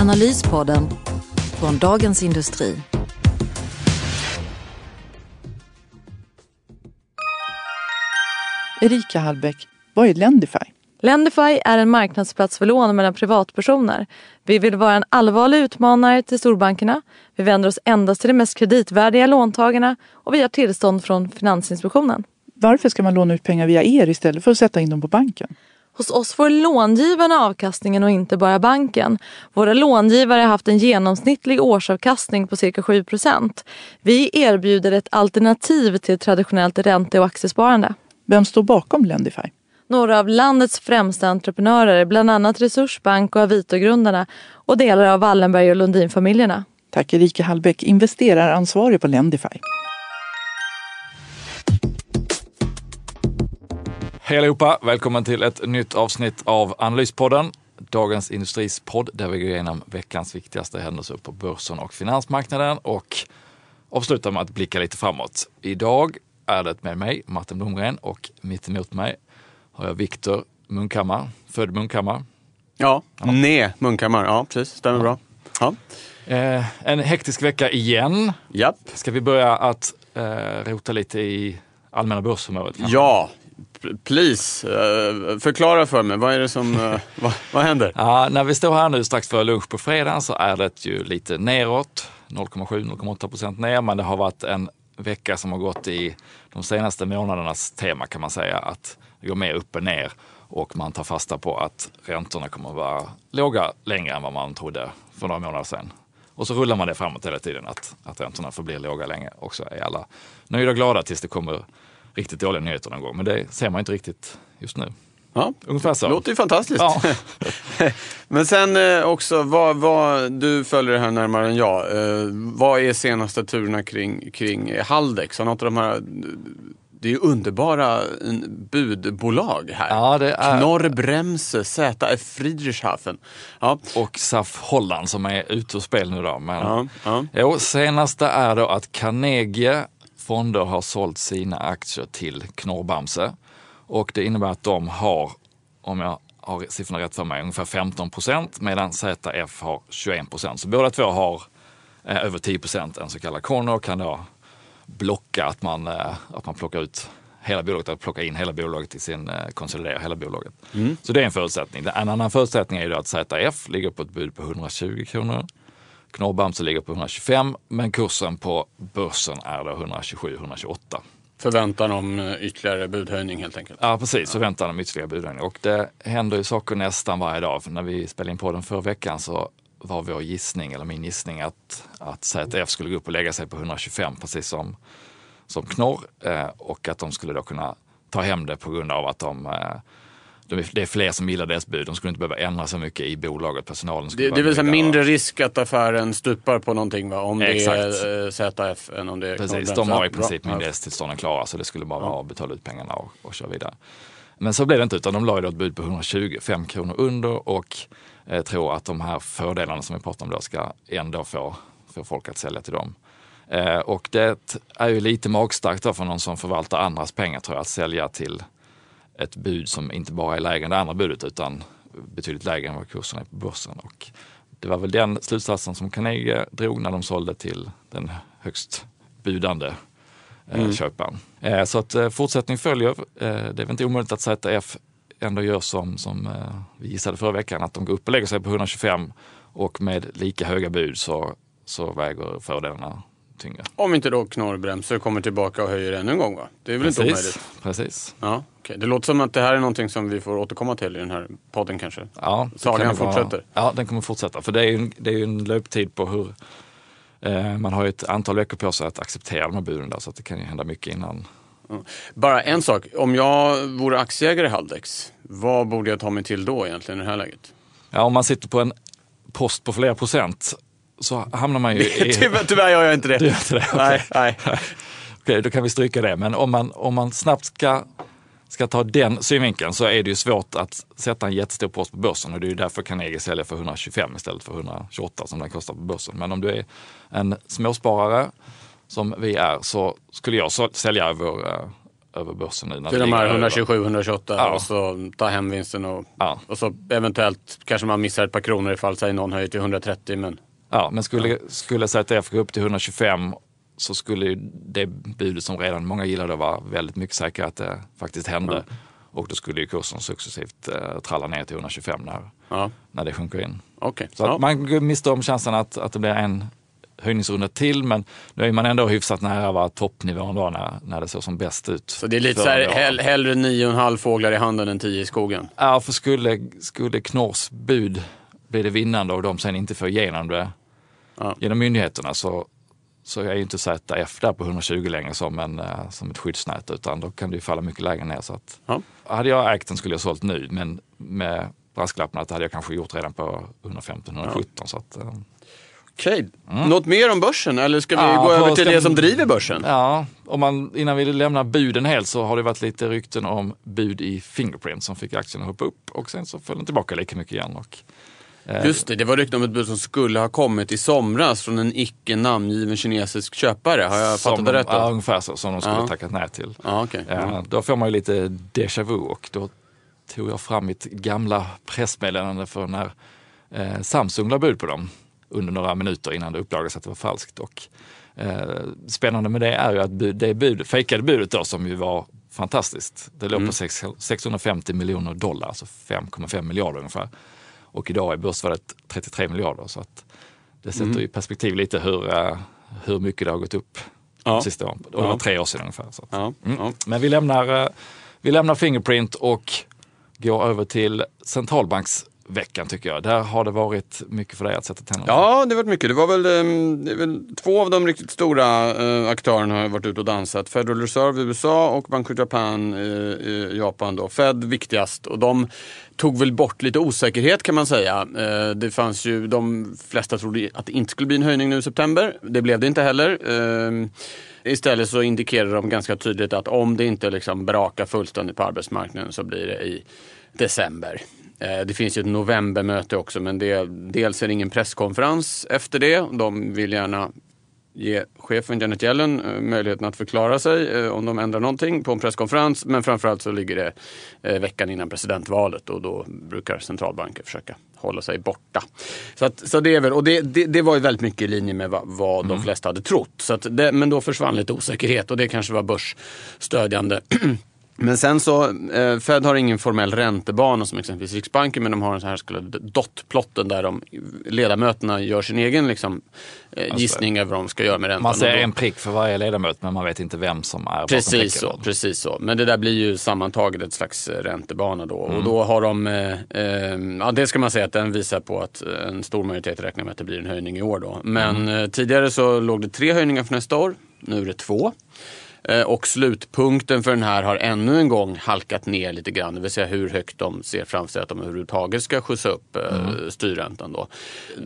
Analyspodden från Dagens Industri. Erika Hallbäck, vad är Lendify? Lendify är en marknadsplats för lån mellan privatpersoner. Vi vill vara en allvarlig utmanare till storbankerna. Vi vänder oss endast till de mest kreditvärdiga låntagarna och vi har tillstånd från Finansinspektionen. Varför ska man låna ut pengar via er istället för att sätta in dem på banken? Hos oss får långivarna avkastningen och inte bara banken. Våra långivare har haft en genomsnittlig årsavkastning på cirka 7% Vi erbjuder ett alternativ till traditionellt ränte och aktiesparande. Vem står bakom Lendify? Några av landets främsta entreprenörer, bland annat Resursbank och Avito-grundarna och delar av Wallenberg och Lundin-familjerna. Tack Erika Hallbäck, investeraransvarig på Lendify. Hej allihopa! Välkommen till ett nytt avsnitt av Analyspodden. Dagens Industris podd där vi går igenom veckans viktigaste händelser på börsen och finansmarknaden och avslutar med att blicka lite framåt. Idag är det med mig, Martin Blomgren, och mitt emot mig har jag Viktor Munkhammar, född Munkhammar. Ja, ja. ne Munkhammar. Ja, precis. Stämmer ja. bra. Ja. Eh, en hektisk vecka igen. Japp. Ska vi börja att eh, rota lite i allmänna börshumöret? Ja, please. Uh, förklara för mig, vad är det som, uh, vad, vad händer? Ja, när vi står här nu strax före lunch på fredagen så är det ju lite neråt. 0,7-0,8 procent ner, men det har varit en vecka som har gått i de senaste månadernas tema kan man säga. Att det går mer upp och ner och man tar fasta på att räntorna kommer att vara låga längre än vad man trodde för några månader sedan. Och så rullar man det framåt hela tiden, att, att räntorna förblir låga länge. Och så är alla nöjda och glada tills det kommer riktigt dåliga nyheter någon gång. Men det ser man inte riktigt just nu. Ja, Ungefär så. låter ju fantastiskt. Ja. Men sen eh, också, vad, vad, du följer det här närmare än jag. Eh, vad är senaste turerna kring, kring Haldex? Har något av de här det är ju underbara budbolag här. Ja, det är... Knorr-Bremse, ZF Friedrichshafen. Ja. Och SAF Holland som är ute och spel nu då. Men, ja, ja. Jo, senaste är då att Carnegie fonder har sålt sina aktier till Knorr-Bamse. Och det innebär att de har, om jag har siffrorna rätt för mig, ungefär 15 procent medan ZF har 21 procent. Så båda två har eh, över 10 procent. En så kallad corner kan då blocka att man, eh, att man plockar ut hela bolaget, att plocka in hela bolaget i sin, eh, konsolidera hela bolaget. Mm. Så det är en förutsättning. En annan förutsättning är ju att ZF ligger på ett bud på 120 kronor. Knorr-Bamse ligger på 125 men kursen på börsen är då 127-128. Förväntan om eh, ytterligare budhöjning helt enkelt? Ja precis, förväntan om ytterligare budhöjning. Och det händer ju saker nästan varje dag. För när vi spelade in på den förra veckan så var vår gissning, eller min gissning, att, att ZF skulle gå upp och lägga sig på 125 precis som, som Knorr. Eh, och att de skulle då kunna ta hem det på grund av att de eh, det är fler som gillar deras bud. De skulle inte behöva ändra så mycket i bolaget. Personalen skulle det, det är väl mindre risk att affären stupar på någonting va? Om Exakt. det är eh, ZF än om det är Precis, de har i princip myndighetstillstånden klara så det skulle bara vara att betala ut pengarna och, och köra vidare. Men så blev det inte utan de la ju då ett bud på 125 kronor under och eh, tror att de här fördelarna som vi pratar om då ska ändå få, få folk att sälja till dem. Eh, och det är ju lite magstarkt då för någon som förvaltar andras pengar tror jag att sälja till ett bud som inte bara är lägre än det andra budet utan betydligt lägre än vad kursen är på börsen. Och det var väl den slutsatsen som Carnegie drog när de sålde till den högst budande eh, mm. köparen. Eh, så att eh, fortsättning följer. Det är väl inte omöjligt att ZF ändå gör som, som vi gissade förra veckan, att de går upp och lägger sig på 125 och med lika höga bud så, så väger fördelarna tyngre. Om inte då Knorr kommer tillbaka och höjer ännu en gång va? Det är väl precis, inte omöjligt? Precis. Ja, okay. Det låter som att det här är någonting som vi får återkomma till i den här podden kanske? Ja, Sagan fortsätter? Ja, den kommer fortsätta. För det är ju det är en löptid på hur eh, man har ju ett antal veckor på sig att acceptera de här buden där, så det kan ju hända mycket innan. Bara en sak, om jag vore aktieägare i Haldex, vad borde jag ta mig till då egentligen i det här läget? Ja, om man sitter på en post på flera procent så hamnar man ju i... tyvärr, tyvärr gör jag inte det. Du gör inte det? Okay. Nej, nej. Okej, då kan vi stryka det. Men om man, om man snabbt ska, ska ta den synvinkeln så är det ju svårt att sätta en jättestor post på börsen och det är ju därför Carnegie säljer för 125 istället för 128 som den kostar på börsen. Men om du är en småsparare som vi är så skulle jag sälja över, eh, över börsen nu. Till de här 127-128 ja. och så ta hem vinsten och, ja. och så eventuellt kanske man missar ett par kronor ifall säg någon höjer till 130. Men... Ja, men skulle, skulle ZTF gå upp till 125 så skulle det budet som redan många gillade vara väldigt mycket säkrare att det faktiskt hände. Mm. Och då skulle ju kursen successivt eh, tralla ner till 125 när, ja. när det sjunker in. Okay. Så ja. man går miste om chansen att, att det blir en höjningsrunda till men nu är man ändå hyfsat nära vad toppnivån var när, när det såg som bäst ut. Så det är lite så här, hell, hellre nio och en halv fåglar i handen än tio i skogen? Ja, för skulle, skulle Knorrs bud bli det vinnande och de sen inte får igenom det ja. genom myndigheterna så, så är ju inte ZF där på 120 längre som, en, eh, som ett skyddsnät utan då kan det ju falla mycket lägre ner. Så att, ja. Hade jag ägt den skulle jag sålt nu men med brasklappen att det hade jag kanske gjort redan på 115-117. Ja. Så att, eh, Okej. Mm. Något mer om börsen eller ska vi ja, gå över till det som driver börsen? Ja, om man, innan vi lämnar buden helt så har det varit lite rykten om bud i Fingerprint som fick aktien att hoppa upp och sen så föll den tillbaka lika mycket igen. Och, Just det, det var rykten om ett bud som skulle ha kommit i somras från en icke namngiven kinesisk köpare. Har jag fattat det rätt? Då? Ja, ungefär så. Som de skulle ja. tackat nej till. Ja, okay. ja, då får man ju lite déjà vu och då tog jag fram mitt gamla pressmeddelande för när eh, Samsung la bud på dem under några minuter innan det uppdagades att det var falskt. Och, eh, spännande med det är ju att bud, det bud, fejkade budet då som ju var fantastiskt. Det låg mm. på 6, 650 miljoner dollar, alltså 5,5 miljarder ungefär. Och idag är börsvärdet 33 miljarder. Så att det sätter mm. i perspektiv lite hur, uh, hur mycket det har gått upp ja. de sista åren. Det var tre år sedan ungefär. Så ja. Mm. Men vi lämnar, uh, vi lämnar Fingerprint och går över till centralbanks veckan tycker jag. Där har det varit mycket för dig att sätta tänderna Ja, det har varit mycket. Det var väl, ehm, det väl två av de riktigt stora eh, aktörerna har varit ute och dansat. Federal Reserve i USA och Bank Japan eh, i Japan. Då. Fed viktigast och de tog väl bort lite osäkerhet kan man säga. Eh, det fanns ju, de flesta trodde att det inte skulle bli en höjning nu i september. Det blev det inte heller. Ehm, Istället så indikerar de ganska tydligt att om det inte liksom brakar fullständigt på arbetsmarknaden så blir det i december. Eh, det finns ju ett novembermöte också men det, dels är det ingen presskonferens efter det. De vill gärna ge chefen Janet Yellen eh, möjligheten att förklara sig eh, om de ändrar någonting på en presskonferens. Men framförallt så ligger det veckan innan presidentvalet och då brukar centralbanker försöka hålla sig borta. Så, att, så det, är väl, och det, det, det, var ju väldigt mycket i linje med vad, vad mm. de flesta hade trott. Så det, men då försvann lite osäkerhet och det kanske var börsstödjande Men sen så, eh, Fed har ingen formell räntebana som exempelvis Riksbanken men de har en sån här så kallad dot-plotten där de, ledamöterna gör sin egen liksom, eh, gissning över vad de ska göra med räntan. Man ser en prick för varje ledamot men man vet inte vem som är Precis så, precis så. Men det där blir ju sammantaget ett slags eh, räntebana då. Mm. Och då har de, eh, eh, ja det ska man säga att den visar på att en stor majoritet räknar med att det blir en höjning i år då. Men mm. eh, tidigare så låg det tre höjningar för nästa år, nu är det två. Eh, och slutpunkten för den här har ännu en gång halkat ner lite grann. Det vill säga hur högt de ser framför sig att de överhuvudtaget ska skjutsa upp eh, mm. styrräntan. Då.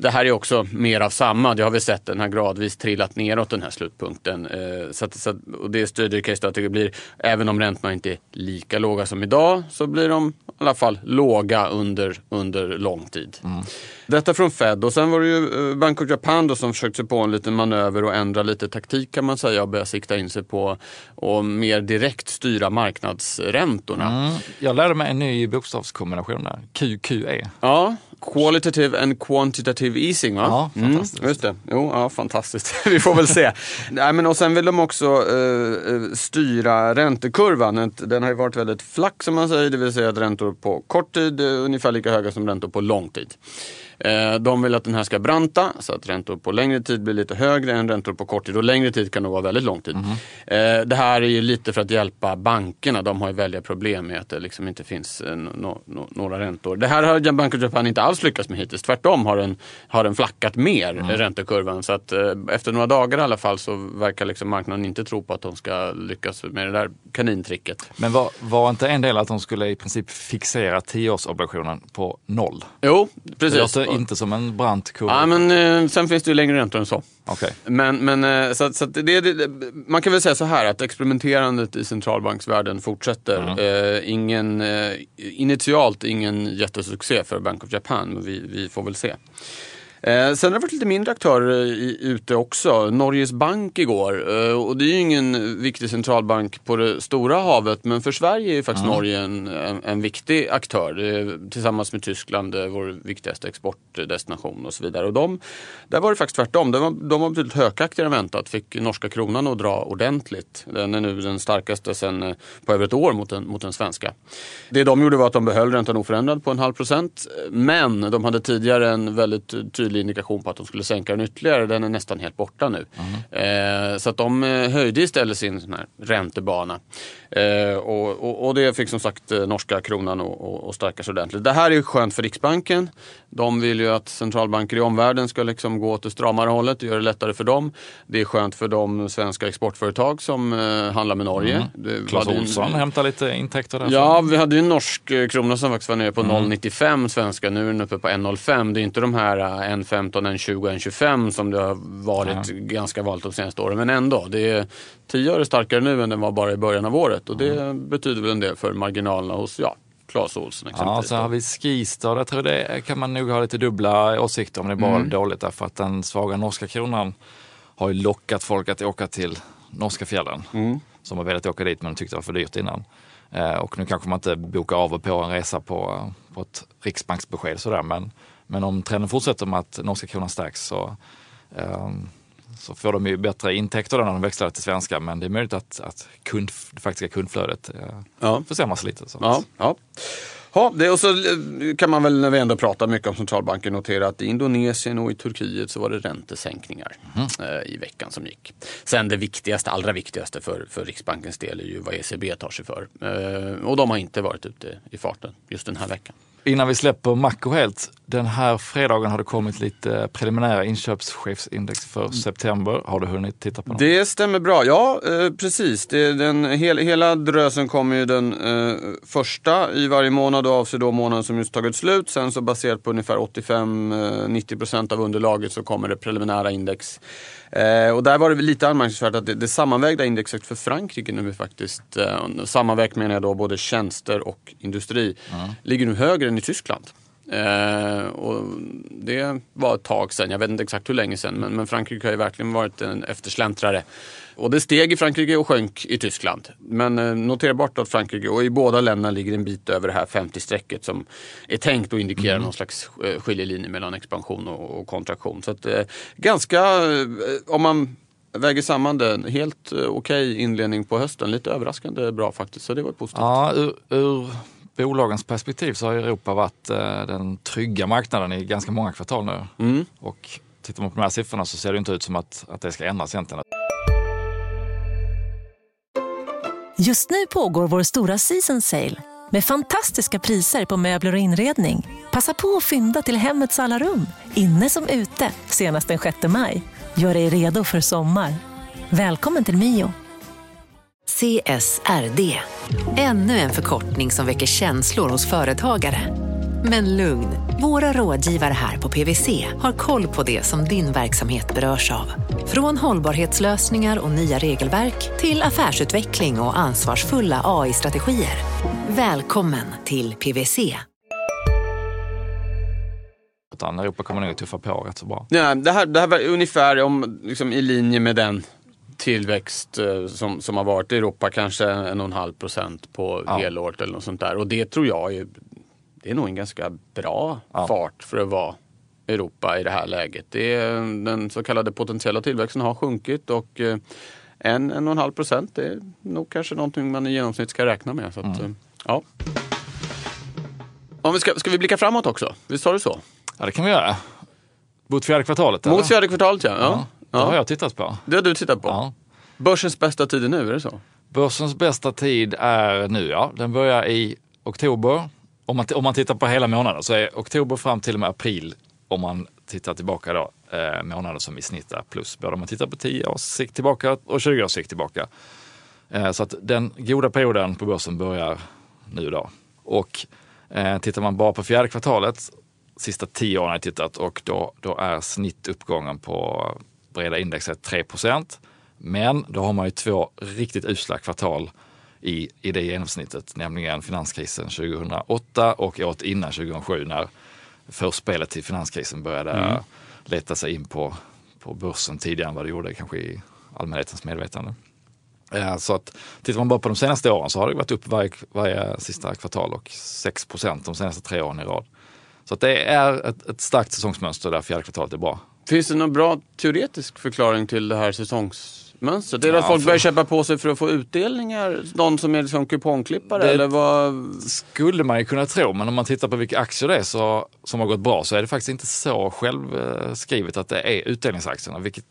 Det här är också mer av samma. Det har vi sett den har gradvis trillat neråt den här slutpunkten. Eh, så att, så att, och det stödjer case att det blir, även om räntorna inte är lika låga som idag, så blir de i alla fall låga under, under lång tid. Mm. Detta från Fed och sen var det ju Bank of Japan då som försökte sig på en liten manöver och ändra lite taktik kan man säga och börja sikta in sig på och mer direkt styra marknadsräntorna. Mm. Jag lärde mig en ny bokstavskombination där, QQE. Ja, Qualitative and quantitative easing va? Ja, mm, fantastiskt. Mm, just det. Jo, ja, fantastiskt. Vi får väl se. Nej, men och sen vill de också uh, styra räntekurvan. Den har ju varit väldigt flack som man säger, det vill säga att räntor på kort tid är ungefär lika höga som räntor på lång tid. Eh, de vill att den här ska branta så att räntor på längre tid blir lite högre än räntor på kort tid och längre tid kan nog vara väldigt lång tid. Mm. Det här är ju lite för att hjälpa bankerna. De har ju väldiga problem med att det liksom inte finns no, no, några räntor. Det här har Bank of Japan inte alls lyckats med hittills. Tvärtom har den, har den flackat mer, mm. räntekurvan. Så att eh, efter några dagar i alla fall så verkar liksom marknaden inte tro på att de ska lyckas med det där kanintricket. Men var, var inte en del att de skulle i princip fixera tioårsobligationen på noll? Jo, precis. Låter inte som en brant kurva. Ja, men eh, sen finns det ju längre räntor än så. Okay. Men, men eh, så, så det, det, man kan väl säga så här att experimenterandet i centralbanksvärlden fortsätter. Mm. Eh, ingen, eh, initialt ingen jättesuccé för Bank of Japan, men vi, vi får väl se. Eh, sen har det varit lite mindre aktörer i, ute också. Norges Bank igår. Eh, och det är ju ingen viktig centralbank på det stora havet men för Sverige är faktiskt mm. Norge en, en, en, viktig aktör. Är, tillsammans med Tyskland vår viktigaste exportdestination och så vidare. Och de, där var det faktiskt tvärtom. De var, de var betydligt hökaktigare än väntat. Fick norska kronan att dra ordentligt. Den är nu den starkaste sen eh, på över ett år mot den, mot den svenska. Det de gjorde var att de behöll räntan oförändrad på en halv procent. Men de hade tidigare en väldigt tydlig tydlig indikation på att de skulle sänka den ytterligare. Den är nästan helt borta nu. Mm. Eh, så att de eh, höjde istället sin sån här räntebana. Eh, och, och, och, det fick som sagt eh, norska kronan att stärkas ordentligt. Det här är skönt för Riksbanken. De vill ju att centralbanker i omvärlden ska liksom gå åt det stramare hållet och göra det lättare för dem. Det är skönt för de svenska exportföretag som eh, handlar med Norge. Mm. Clas Ohlson hämtar lite intäkter där. Ja, vi hade ju en norsk eh, krona som faktiskt var nere på mm. 0,95 svenska. Nu är den uppe på 1,05. Det är inte de här 1,15, 1,20, 1,25 som det har varit ja. ganska vanligt de senaste åren. Men ändå, det är 10 öre starkare nu än den var bara i början av året. Och det mm. betyder väl en del för marginalerna hos ja, Clas Ohlson exempelvis. Ja, så har vi Skistar. Jag tror det kan man nog ha lite dubbla åsikter om det är bara mm. dåligt därför att den svaga norska kronan har ju lockat folk att åka till norska fjällen. Mm. Som har velat åka dit men tyckte det var för dyrt innan. Eh, och nu kanske man inte bokar av och på en resa på, på ett riksbanksbesked sådär men, men om trenden fortsätter med att norska kronan stärks så eh, så får de ju bättre intäkter när de växlar till svenska men det är möjligt att, att kund, det faktiska kundflödet eh, ja. försämras lite. Så. Ja, ja. Ja, det, och så eh, kan man väl när vi ändå pratar mycket om centralbanken notera att i Indonesien och i Turkiet så var det räntesänkningar mm. i veckan som gick. Sen det viktigaste, allra viktigaste för, för Riksbankens del är ju vad ECB tar sig för. Eh, och de har inte varit ute i farten just den här veckan. Innan vi släpper Macro helt. Den här fredagen har det kommit lite preliminära inköpschefsindex för mm. september. Har du hunnit titta på dem? Det stämmer bra. Ja, eh, precis. Det, den, hel, hela drösen kommer ju den eh, första i varje månad och avser då månaden som just tagit slut. Sen så baserat på ungefär 85-90 eh, av underlaget så kommer det preliminära index Eh, och där var det lite anmärkningsvärt att det, det sammanvägda indexet för Frankrike nu är faktiskt, eh, sammanvägt menar jag då både tjänster och industri, mm. ligger nu högre än i Tyskland. Eh, och det var ett tag sedan, jag vet inte exakt hur länge sedan, men, men Frankrike har ju verkligen varit en eftersläntrare och det steg i Frankrike och sjönk i Tyskland. Men eh, noterbart att Frankrike och i båda länderna ligger en bit över det här 50-strecket som är tänkt att indikera mm. någon slags eh, skiljelinje mellan expansion och, och kontraktion. Så att, eh, ganska, om man väger samman det, helt okej okay inledning på hösten. Lite överraskande bra faktiskt, så det var positivt. Ja, ur, ur bolagens perspektiv så har Europa varit eh, den trygga marknaden i ganska många kvartal nu. Mm. Och tittar man på de här siffrorna så ser det inte ut som att, att det ska ändras egentligen. Just nu pågår vår stora season sale med fantastiska priser på möbler och inredning. Passa på att fynda till hemmets alla rum, inne som ute, senast den 6 maj. Gör dig redo för sommar. Välkommen till Mio. CSRD, ännu en förkortning som väcker känslor hos företagare. Men lugn, våra rådgivare här på PWC har koll på det som din verksamhet berörs av. Från hållbarhetslösningar och nya regelverk till affärsutveckling och ansvarsfulla AI-strategier. Välkommen till PWC. Europa kommer nog tuffa på rätt så bra. Ja, det, här, det här var ungefär om, liksom, i linje med den tillväxt eh, som, som har varit i Europa, kanske en och en halv procent på ja. helåret eller något sånt där. Och det tror jag är det är nog en ganska bra ja. fart för att vara Europa i det här läget. Det är, den så kallade potentiella tillväxten har sjunkit och eh, en, en och en halv procent är nog kanske någonting man i genomsnitt ska räkna med. Så att, mm. Eh, ja. Om vi ska, ska vi blicka framåt också? Visst har du så? Ja, det kan vi göra. Mot fjärde kvartalet? Mot fjärde kvartalet, ja. ja. Ja. Det har jag tittat på. Det har du tittat på? Ja. Börsens bästa tid är nu, är det så? Börsens bästa tid är nu, ja. Den börjar i oktober om man, om man tittar på hela månaden så är oktober fram till och med april, om man tittar tillbaka då, eh, månader som i snitt är plus. Både om man tittar på 10 års sikt tillbaka och 20 års sikt tillbaka. Eh, så att den goda perioden på börsen börjar nu då. Och eh, tittar man bara på fjärde kvartalet, sista tio åren har jag tittat och då, då är snittuppgången på breda indexet 3% Men då har man ju två riktigt usla kvartal i, i det genomsnittet, nämligen finanskrisen 2008 och året innan 2007 när förspelet till finanskrisen började mm. leta sig in på, på börsen tidigare än vad det gjorde kanske i allmänhetens medvetande. Så att tittar man bara på de senaste åren så har det varit upp varje, varje sista kvartal och 6% de senaste tre åren i rad. Så att det är ett, ett starkt säsongsmönster där fjärde kvartalet är bra. Finns det någon bra teoretisk förklaring till det här säsongsmönstret? Det är det ja, att folk för... börjar köpa på sig för att få utdelningar? Någon som är liksom kupongklippare det eller vad? skulle man ju kunna tro, men om man tittar på vilka aktier det är så, som har gått bra så är det faktiskt inte så självskrivet att det är utdelningsaktierna. Vilket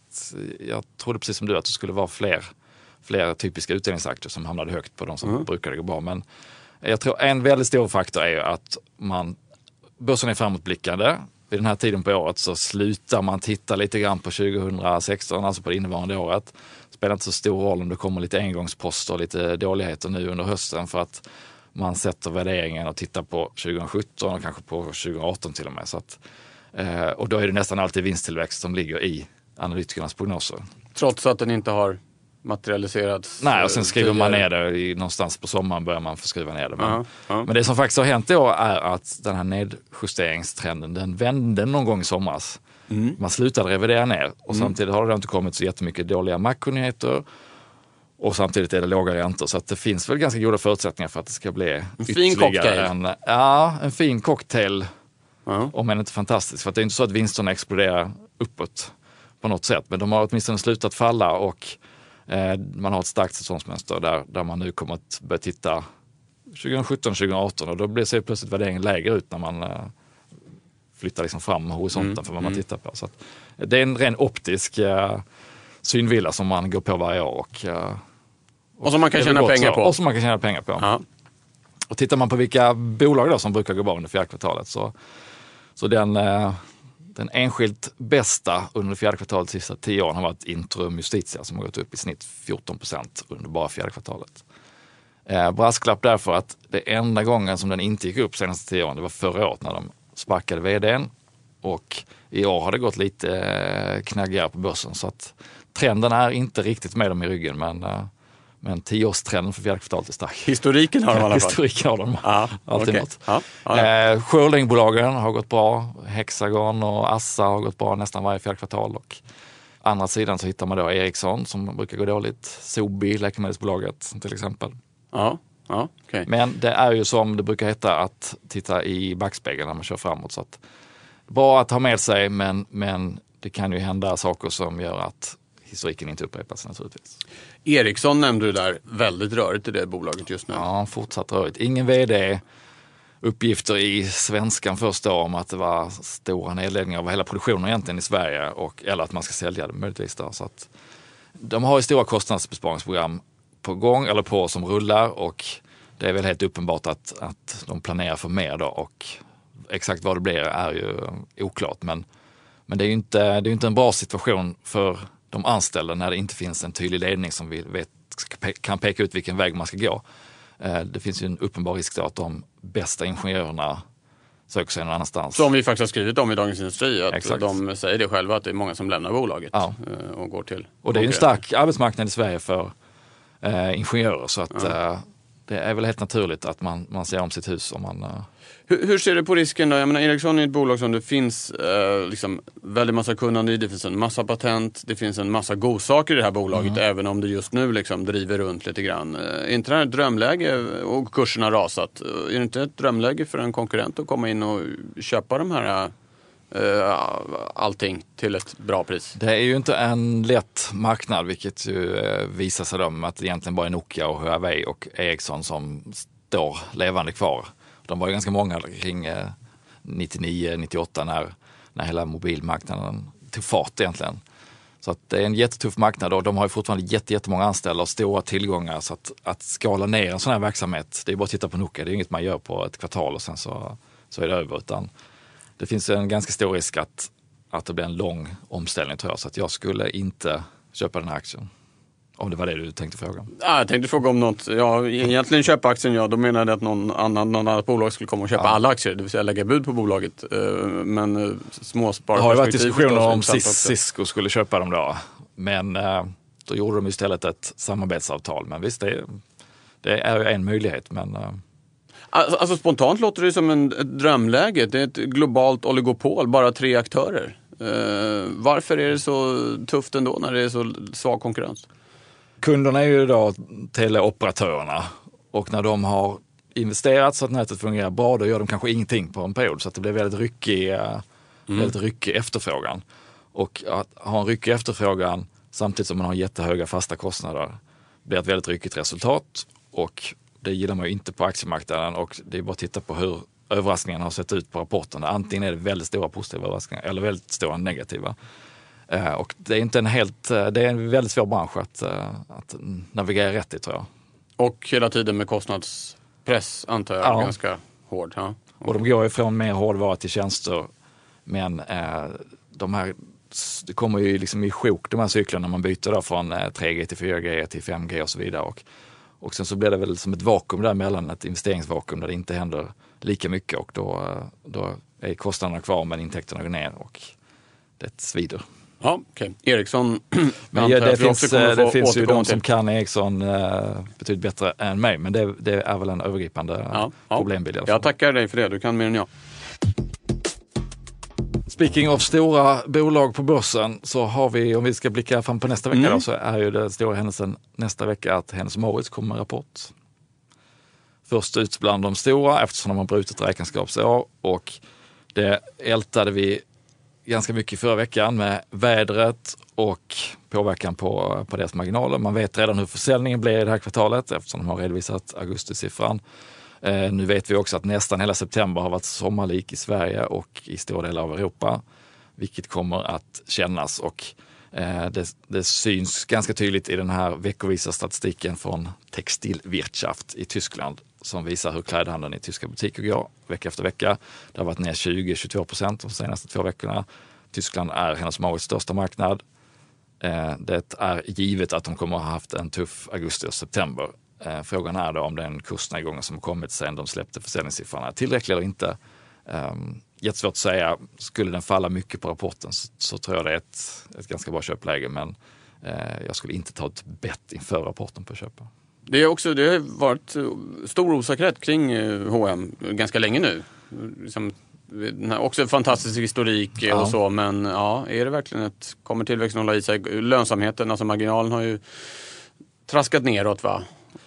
jag trodde precis som du att det skulle vara fler, fler typiska utdelningsaktier som hamnade högt på de som mm. brukade gå bra. Men jag tror en väldigt stor faktor är att man börsen är framåtblickande. Vid den här tiden på året så slutar man titta lite grann på 2016, alltså på det innevarande året. Det spelar inte så stor roll om det kommer lite engångsposter, och lite dåligheter nu under hösten för att man sätter värderingen och tittar på 2017 och kanske på 2018 till och med. Så att, eh, och då är det nästan alltid vinsttillväxt som ligger i analytikernas prognoser. Trots att den inte har materialiserats? Nej, och sen skriver tidigare. man ner det i, någonstans på sommaren börjar man få skriva ner det. Men, uh -huh. men det som faktiskt har hänt då är att den här nedjusteringstrenden den vände någon gång i somras. Mm. Man slutade revidera ner och mm. samtidigt har det inte kommit så jättemycket dåliga makronyheter. Och samtidigt är det låga räntor så att det finns väl ganska goda förutsättningar för att det ska bli en fin cocktail. En, ja, en fin cocktail. Uh -huh. Om än inte fantastisk. För det är inte så att vinsterna exploderar uppåt på något sätt. Men de har åtminstone slutat falla och Eh, man har ett starkt säsongsmönster där, där man nu kommer att börja titta 2017, 2018 och då blir sig plötsligt värderingen lägre ut när man eh, flyttar liksom fram horisonten mm, för vad man mm. tittar på. Så det är en ren optisk uh, synvilla som man går på varje år. Och, och, och som man kan tjäna pengar så, på. Och som man kan tjäna pengar på. Ja. Och tittar man på vilka bolag då som brukar gå bra under fjärde kvartalet så, så den uh, den enskilt bästa under fjärde kvartalet de sista tio åren har varit Intrum Justitia som har gått upp i snitt 14 procent under bara fjärde kvartalet. Eh, brasklapp därför att det enda gången som den inte gick upp senaste tio åren, det var förra året när de sparkade vdn. Och i år har det gått lite eh, knaggigare på börsen så att trenden är inte riktigt med dem i ryggen men eh, men tioårstrenden för fjärde kvartalet är stark. Historiken har de i alla fall. Historiken har de. Ja, Alltid okay. något. Ja, ja. Eh, Skördingbolagen har gått bra. Hexagon och Assa har gått bra nästan varje fjärde kvartal. Och andra sidan så hittar man då Ericsson som brukar gå dåligt. Sobi, läkemedelsbolaget till exempel. Ja, ja, okay. Men det är ju som det brukar heta att titta i backspegeln när man kör framåt. Så att, bra att ha med sig men, men det kan ju hända saker som gör att historiken inte upprepas naturligtvis. Ericsson nämnde du där, väldigt rörigt i det bolaget just nu. Ja, fortsatt rörigt. Ingen vd. Uppgifter i Svenskan första om att det var stora nedläggningar av hela produktionen egentligen i Sverige och, eller att man ska sälja det möjligtvis. Då, så att, de har ju stora kostnadsbesparingsprogram på gång eller på som rullar och det är väl helt uppenbart att, att de planerar för mer då och exakt vad det blir är ju oklart. Men, men det är ju inte, det är inte en bra situation för de anställda när det inte finns en tydlig ledning som vi vet, kan peka ut vilken väg man ska gå. Eh, det finns ju en uppenbar risk då att de bästa ingenjörerna söker sig någon annanstans. Som vi faktiskt har skrivit om i Dagens Industri. Att Exakt. De säger det själva att det är många som lämnar bolaget ja. Eh, och går till Och det är en stark arbetsmarknad i Sverige för eh, ingenjörer så att ja. eh, det är väl helt naturligt att man, man ser om sitt hus om man eh, hur, hur, ser du på risken då? Jag menar, Ericsson är ett bolag som det finns eh, liksom väldigt massa kunnande i. Det finns en massa patent. Det finns en massa godsaker i det här bolaget. Mm. Även om det just nu liksom driver runt lite grann. Eh, är inte det här ett drömläge och kursen har rasat? Är det inte ett drömläge för en konkurrent att komma in och köpa de här Uh, Eh, allting till ett bra pris. Det är ju inte en lätt marknad vilket ju eh, visar sig då med att det egentligen bara är Nokia och Huawei och Ericsson som står levande kvar. De var ju ganska många kring eh, 99, 98 när, när hela mobilmarknaden tog fart egentligen. Så att det är en jättetuff marknad och de har ju fortfarande jättemånga anställda och stora tillgångar. Så att, att skala ner en sån här verksamhet, det är bara att titta på Nokia, det är inget man gör på ett kvartal och sen så, så är det över. Utan det finns en ganska stor risk att, att det blir en lång omställning tror jag. Så att jag skulle inte köpa den här aktien. Om det var det du tänkte fråga? Ja, jag tänkte fråga om något. Ja, egentligen köpa aktien, ja. Då menade jag att någon annan, någon annat bolag skulle komma och köpa ja. alla aktier. Det vill säga lägga bud på bolaget. Eh, men eh, småsparperspektiv. Det har ju varit diskussioner om Cisco skulle köpa dem då. Men eh, då gjorde de istället ett samarbetsavtal. Men visst, det, det är ju en möjlighet. Men, alltså, alltså spontant låter det som en, ett drömläge. Det är ett globalt oligopol, bara tre aktörer. varför är det så tufft ändå när det är så svag konkurrens? Kunderna är ju då teleoperatörerna och när de har investerat så att nätet fungerar bra, då gör de kanske ingenting på en period så att det blir väldigt ryckig, mm. väldigt ryckig efterfrågan. Och att ha en ryckig efterfrågan samtidigt som man har jättehöga fasta kostnader blir ett väldigt ryckigt resultat och det gillar man ju inte på aktiemarknaden och det är bara att titta på hur överraskningarna har sett ut på rapporten. Antingen är det väldigt stora positiva överraskningar eller väldigt stora negativa. Eh, och det är inte en helt, eh, det är en väldigt svår bransch att, eh, att navigera rätt i tror jag. Och hela tiden med kostnadspress antar jag, ja. ganska hård. Ja. Och de går ifrån mer hårdvara till tjänster. Men de här, det kommer ju liksom i sjok de här cyklerna när man byter då från 3G till 4G till 5G och så vidare. Och, och sen så blir det väl som ett vakuum däremellan, ett investeringsvakuum där det inte händer lika mycket och då, då är kostnaderna kvar men intäkterna går ner och det svider. Ja, okay. Ericsson men ja, det finns, det finns ju de som kan Ericsson uh, betydligt bättre än mig, men det, det är väl en övergripande ja, problembild. Ja. Jag tackar dig för det, du kan mer än jag. Speaking of stora bolag på börsen så har vi, om vi ska blicka fram på nästa vecka mm. då, så är ju den stora händelsen nästa vecka att Hennes Mauritz kommer med rapport. Först ut bland de stora eftersom de har brutit räkenskapsår och det ältade vi ganska mycket förra veckan med vädret och påverkan på, på deras marginaler. Man vet redan hur försäljningen blir i det här kvartalet eftersom de har redovisat augustisiffran. Eh, nu vet vi också att nästan hela september har varit sommarlik i Sverige och i stora delar av Europa, vilket kommer att kännas. Och eh, det, det, syns ganska tydligt i den här veckovisa statistiken från Textilwirtschaft i Tyskland som visar hur klädhandeln i tyska butiker går vecka efter vecka. Det har varit ner 20-22 procent de senaste två veckorna. Tyskland är Hennes Mauritz största marknad. Eh, det är givet att de kommer att ha haft en tuff augusti och september. Eh, frågan är då om den kursnedgången som kommit sen de släppte försäljningssiffrorna är tillräcklig eller inte. Ehm, jättesvårt att säga. Skulle den falla mycket på rapporten så, så tror jag det är ett, ett ganska bra köpläge men eh, jag skulle inte ta ett bett inför rapporten på att köpa. Det, är också, det har varit stor osäkerhet kring H&M ganska länge nu. Liksom, också fantastisk historik ja. och så men ja, är det verkligen ett, kommer tillväxten hålla i sig? Lönsamheten, alltså marginalen har ju traskat neråt va?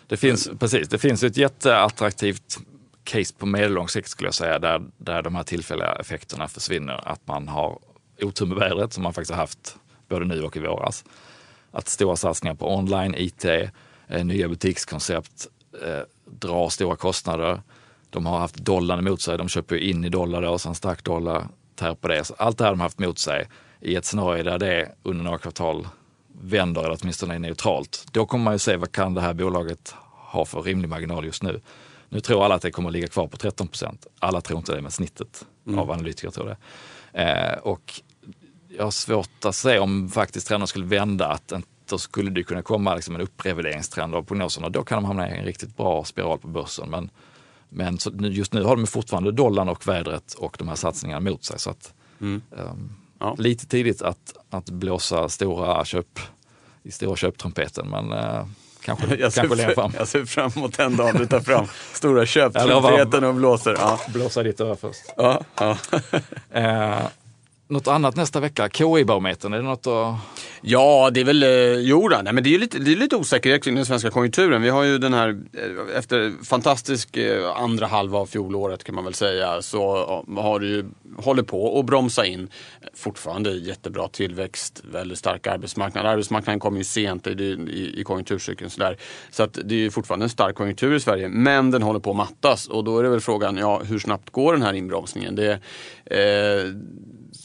Det finns, precis, det finns ett jätteattraktivt case på medellång sikt skulle jag säga där, där de här tillfälliga effekterna försvinner. Att man har otur med vädret som man faktiskt har haft både nu och i våras. Att stora satsningar på online, IT, Eh, nya butikskoncept eh, drar stora kostnader. De har haft dollarn emot sig, de köper in i dollar då, sen stark dollar tär på det. Så allt det här har de haft emot sig i ett scenario där det under några kvartal vänder eller åtminstone är neutralt. Då kommer man ju se vad kan det här bolaget ha för rimlig marginal just nu. Nu tror alla att det kommer att ligga kvar på 13 procent. Alla tror inte det, men snittet mm. av analytiker tror det. Eh, och jag har svårt att se om faktiskt trenden skulle vända, att då skulle det kunna komma liksom en upprevideringstrend av prognoserna. Då kan de hamna i en riktigt bra spiral på börsen. Men, men just nu har de fortfarande dollarn och vädret och de här satsningarna mot sig. Så att, mm. um, ja. Lite tidigt att, att blåsa stora köp i stora köptrumpeten. Men uh, kanske, jag kanske längre fram. Jag ser fram emot den dagen du tar fram stora köptrumpeten och blåser. Ja. Blåsa ditt öra först. Ja, ja. uh, något annat nästa vecka? KI-barometern, är det något att Ja, det är väl, eh, jo nej, men det är lite, det är lite osäkerhet kring den svenska konjunkturen. Vi har ju den här, eh, efter fantastisk eh, andra halva av fjolåret kan man väl säga, så eh, har det ju håller på att bromsa in. Fortfarande jättebra tillväxt, väldigt stark arbetsmarknad. Arbetsmarknaden kommer ju sent i, i, i konjunkturcykeln. Så, där. så att det är fortfarande en stark konjunktur i Sverige, men den håller på att mattas. Och då är det väl frågan, ja, hur snabbt går den här inbromsningen? Det, eh,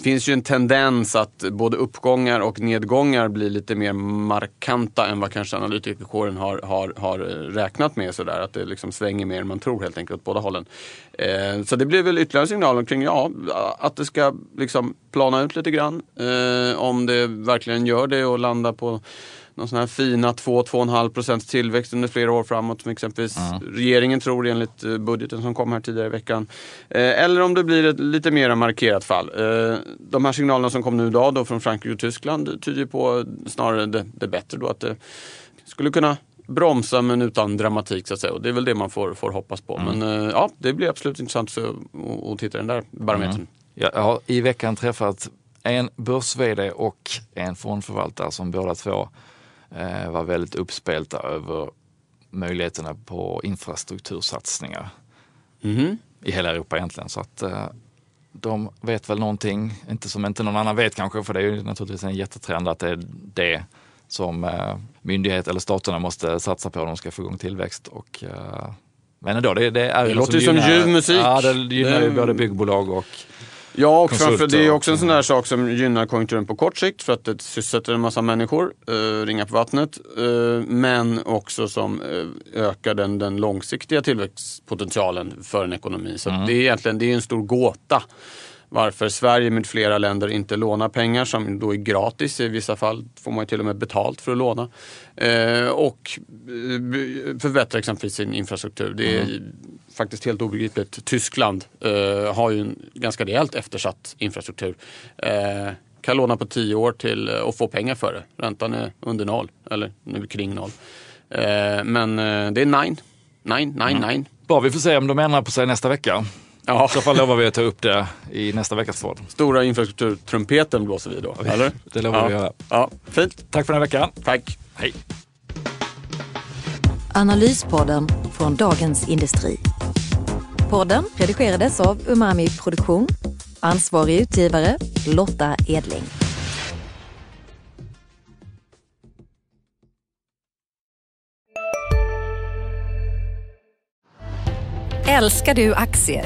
finns ju en tendens att både uppgångar och nedgångar blir lite mer markanta än vad kanske analytikerkåren har, har, har eh, räknat med. Sådär. Att det liksom svänger mer än man tror helt enkelt åt båda hållen. Eh, så det blir väl ytterligare signaler kring ja, att det ska liksom plana ut lite grann. Eh, om det verkligen gör det och landa på någon sån här fina 2-2,5 procents tillväxt under flera år framåt som exempelvis mm. regeringen tror enligt eh, budgeten som kom här tidigare i veckan. Eh, eller om det blir ett lite mer markerat fall. Eh, de här signalerna som kom nu idag då från Frankrike och Tyskland tyder på snarare det, det bättre då att det skulle kunna bromsa men utan dramatik så att säga. Och det är väl det man får, får hoppas på. Mm. Men ja, det blir absolut intressant att titta den där barometern. Mm. Jag har i veckan träffat en börs och en fondförvaltare som båda två var väldigt uppspelta över möjligheterna på infrastruktursatsningar mm. i hela Europa egentligen. Så att eh, de vet väl någonting, inte som inte någon annan vet kanske, för det är ju naturligtvis en jättetrend att det är det som eh, myndighet eller staterna måste satsa på om de ska få igång tillväxt. Och, eh, men ändå, det, det är det låter ju som ljuv musik. Ja, det gynnar ju både byggbolag och Ja, och framför, det är också en sån där sak som gynnar konjunkturen på kort sikt för att det sysselsätter en massa människor, eh, ringar på vattnet. Eh, men också som eh, ökar den, den långsiktiga tillväxtpotentialen för en ekonomi. Så mm. det är egentligen det är en stor gåta varför Sverige med flera länder inte lånar pengar som då är gratis. I vissa fall får man till och med betalt för att låna. Eh, och eh, förbättra exempelvis sin infrastruktur. Det är mm. faktiskt helt obegripligt. Tyskland eh, har ju en ganska rejält eftersatt infrastruktur. Eh, kan låna på tio år till och eh, få pengar för det. Räntan är under noll, eller nu kring noll. Eh, men det är nine. Nine, nine, mm. nine. Bra, vi får se om de ändrar på sig nästa vecka. Ja. I så fall lovar vi att ta upp det i nästa veckas podd. Stora infrastrukturtrumpeten blåser vi då, eller? Det lovar ja. vi att göra. Ja, fint. Tack för den här veckan. Tack. Hej. Analyspodden från Dagens Industri. Podden redigerades av Umami Produktion. Ansvarig utgivare Lotta Edling. Älskar du aktier?